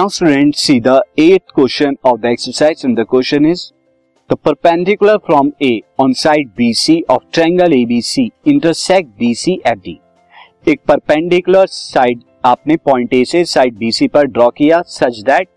Now students see the eighth question of the exercise and the question is the perpendicular from A on side BC of triangle ABC intersect BC at D. एक perpendicular side आपने point A से side BC पर draw किया सच that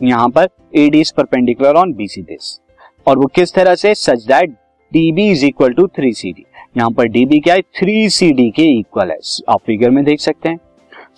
यहाँ पर AD is perpendicular on BC this और वो किस तरह से such that DB is equal to three CD D यहाँ पर डीबी क्या है थ्री सी डी के इक्वल है आप फिगर में देख सकते हैं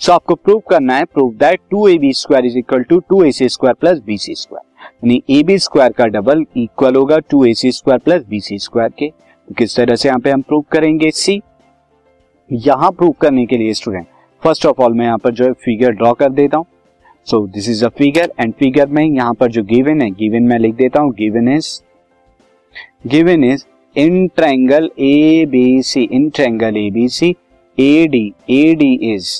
सो आपको प्रूव करना है prove that two A B square is equal to two A C square plus B C square यानी ए बी स्क्वायर का डबल इक्वल होगा two A C square plus B C square के। तो किस तरह से यहाँ पे हम प्रूव करेंगे? सी यहाँ प्रूव करने के लिए स्टूडेंट फ़र्स्ट ऑफ़ ऑल मैं यहाँ पर जो है फिगर ड्रॉ कर देता हूँ। So this is a figure and figure में यहाँ पर जो गिवन है गिवन मैं लिख देता हूँ given is given is in triangle A B C in triangle A B C A D A D is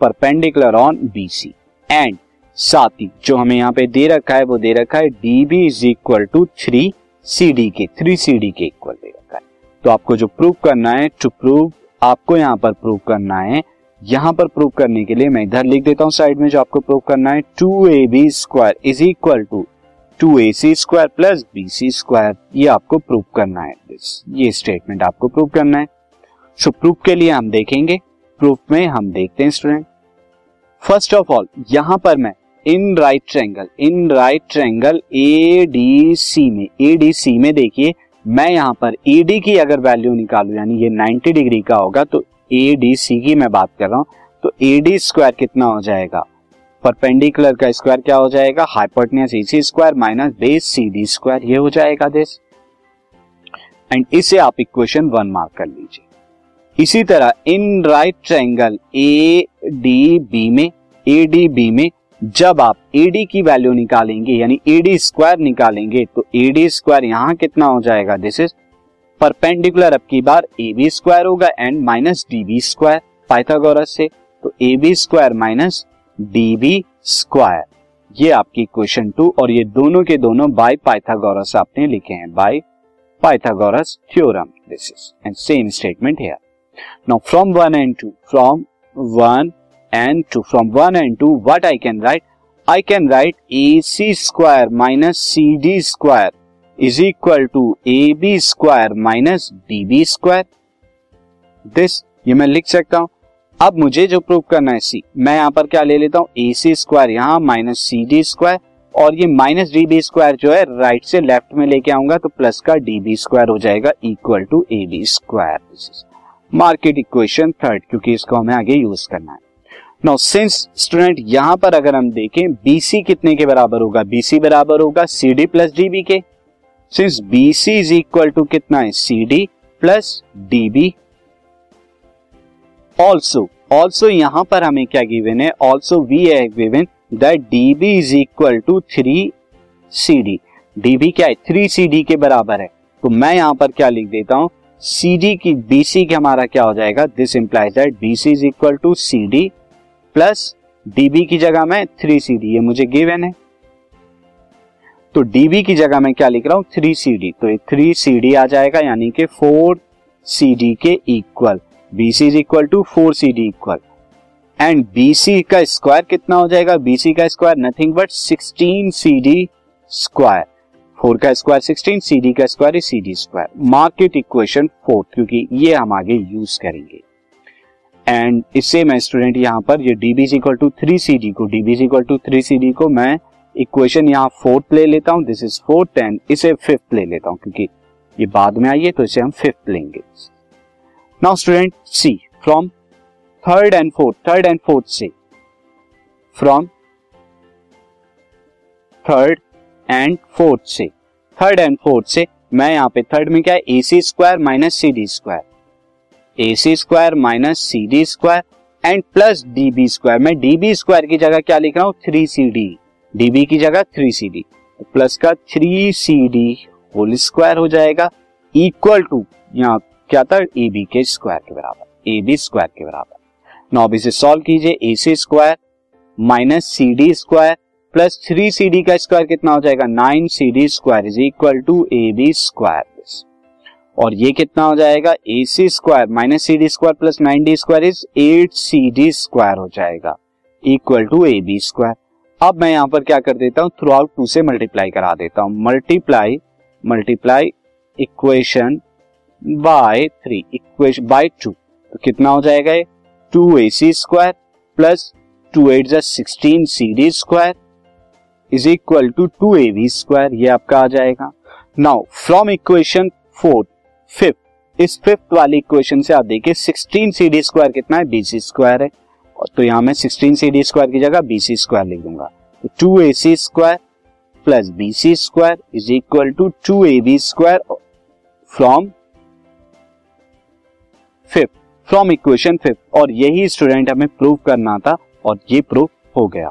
perpendicular on B C and साथ ही जो हमें यहाँ पे दे रखा है वो दे रखा है D B is equal to three C D के थ्री सी डी के इक्वल दे रखा है। तो आपको जो प्रूव करना है टू प्रूव आपको यहाँ पर प्रूव करना है। यहाँ पर प्रूव करने के लिए मैं इधर लिख देता हूँ साइड में जो आपको प्रूव करना है। Two A B square is equal to two A C square plus B C square ये आपको प्रूव करना है। ये स्टेटमेंट आपको प्रूव करना है। सो so, प्रूफ के लिए हम देखेंगे। प्रूफ में हम देखते हैं स्टूडेंट फ़र्स्ट ऑफ़ ऑल यहाँ पर मैं in right triangle in right triangle A D C में ए डी सी में देखिए, मैं यहाँ पर ए डी की अगर वैल्यू निकालू, यानी ये 90 डिग्री का होगा तो ए डी सी की मैं बात कर रहा हूँ तो ए डी स्क्वायर कितना हो जाएगा? परपेंडिकुलर का स्क्वायर क्या हो जाएगा? Hypotenuse A C square minus base C D square ये हो जाएगा दिस एंड इसे आप इक्वेशन वन मार्क कर लीजिए। इसी तरह इन right triangle A D B में ए डी बी में, जब आप ए डी की वैल्यू निकालेंगे, यानी ए डी स्क्वायर निकालेंगे तो ए डी स्क्वायर यहाँ कितना हो जाएगा? दिस इज़ परपेंडिकुलर अब की बार ए बी स्क्वायर होगा and minus D B square Pythagoras से तो A B square minus D B square ये आपकी क्वेश्चन टू और ये दोनों के दोनों बाय पाइथागोरस आपने लिखे हैं by Pythagoras theorem this is and same statement here now from one and two from one and two from one and two what I can write I can write A C square minus C D square is equal to A B square minus D B square this ये मैं लिख सकता हूँ। अब मुझे जो prove करना है, सी, मैं यहाँ पर क्या ले लेता हूँ? ए सी स्क्वायर यहाँ माइनस सी डी स्क्वायर और ये माइनस डी बी स्क्वायर जो है राइट से लेफ़्ट में लेके आऊँगा तो प्लस का डी बी स्क्वायर हो जाएगा equal to A B square mark it equation third क्योंकि इसको हमें आगे यूज़ करना है। नाउ सिंस स्टूडेंट यहाँ पर अगर हम देखें बीसी कितने के बराबर होगा? बीसी बराबर होगा सी डी प्लस डीबी के। Since B C is equal to कितना है? C D plus D B also also यहाँ पर हमें क्या गिवन है? ऑल्सो वी है given that D B is equal to three C D D B क्या है? थ्री सी डी के बराबर है। तो मैं यहाँ पर क्या लिख देता हूँ? सी डी की बी सी का हमारा क्या हो जाएगा? This implies that B C is equal to C D plus D B की जगह में थ्री सी डी ये मुझे गिवन है। तो डीबी की जगह मैं क्या लिख रहा हूँ? थ्री सी डी तो थ्री सी डी आ जाएगा, यानी कि फोर सी डी के equal B C is equal to four C D equal and B C का स्क्वायर कितना हो जाएगा? बी सी का square nothing but sixteen C D square four का स्क्वायर सिक्सटीन, सी डी का square C D square. Mark it equation fourth क्योंकि ये हम आगे यूज़ करेंगे। एंड इससे मैं स्टूडेंट यहाँ पर, ये is equal to three C D को is equal to three C D को मैं इक्वेशन यहाँ फोर्थ ले लेता हूँ दिस इज़ फोर्थ एंड इसे फिफ्थ ले लेता हूँ, क्योंकि ये बाद में आई है तो इसे हम फिफ्थ लेंगे। Now student see from third and fourth third and fourth से फ्रॉम थर्ड एंड फोर्थ से। थर्ड एंड फोर्थ से मैं यहाँ पे थर्ड में क्या है? A C square minus C D square A C square minus C D square and plus D B square मैं डी बी स्क्वायर की जगह क्या लिख रहा हूँ? थ्री सी डी डीबी की जगह थ्री सी डी प्लस का three C D whole square हो जाएगा। इक्वल टू यहाँ क्या था? ए बी के स्क्वायर के बराबर। ए बी स्क्वायर के बराबर। नौ अब इसे सॉल्व कीजिए। A C square minus C D square plus three C D का स्क्वायर कितना हो जाएगा? Nine C D square is equal to A B square. और ये कितना हो जाएगा? A C square minus C D square plus nine D square is eight C D square हो जाएगा. Equal to A B square. अब मैं यहाँ पर क्या कर देता हूँ? थ्रू आउट टू से मल्टीप्लाई करा देता हूँ. Multiply multiply equation by three equation by two. तो कितना हो जाएगा two A C square plus two eight sixteen C D square. Is equal to two A V square ये आपका आ जाएगा। Now from equation fourth fifth इस fifth वाली इक्वेशन से आप देखिए सिक्सटीन सी डी स्क्वायर कितना है? बी सी स्क्वायर है। तो यहाँ मैं सिक्सटीन सी डी स्क्वायर की जगह बी सी स्क्वायर लिख दूँगा two A C square plus B C square is equal to two A B square from fifth from equation fifth और यही स्टूडेंट हमें प्रूव करना था, और ये प्रूव हो गया।